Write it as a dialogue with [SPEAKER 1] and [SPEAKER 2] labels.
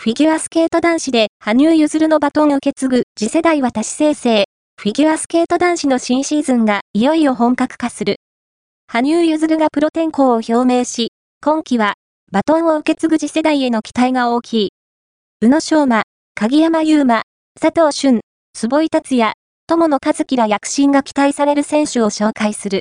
[SPEAKER 1] フィギュアスケート男子で羽生結弦のバトンを受け継ぐ次世代私生成。フィギュアスケート男子の新シーズンがいよいよ本格化する。羽生結弦がプロ転向を表明し、今季はバトンを受け継ぐ次世代への期待が大きい。宇野昌磨、鍵山優真、佐藤俊、坪井達也、友野和樹ら躍進が期待される選手を紹介する。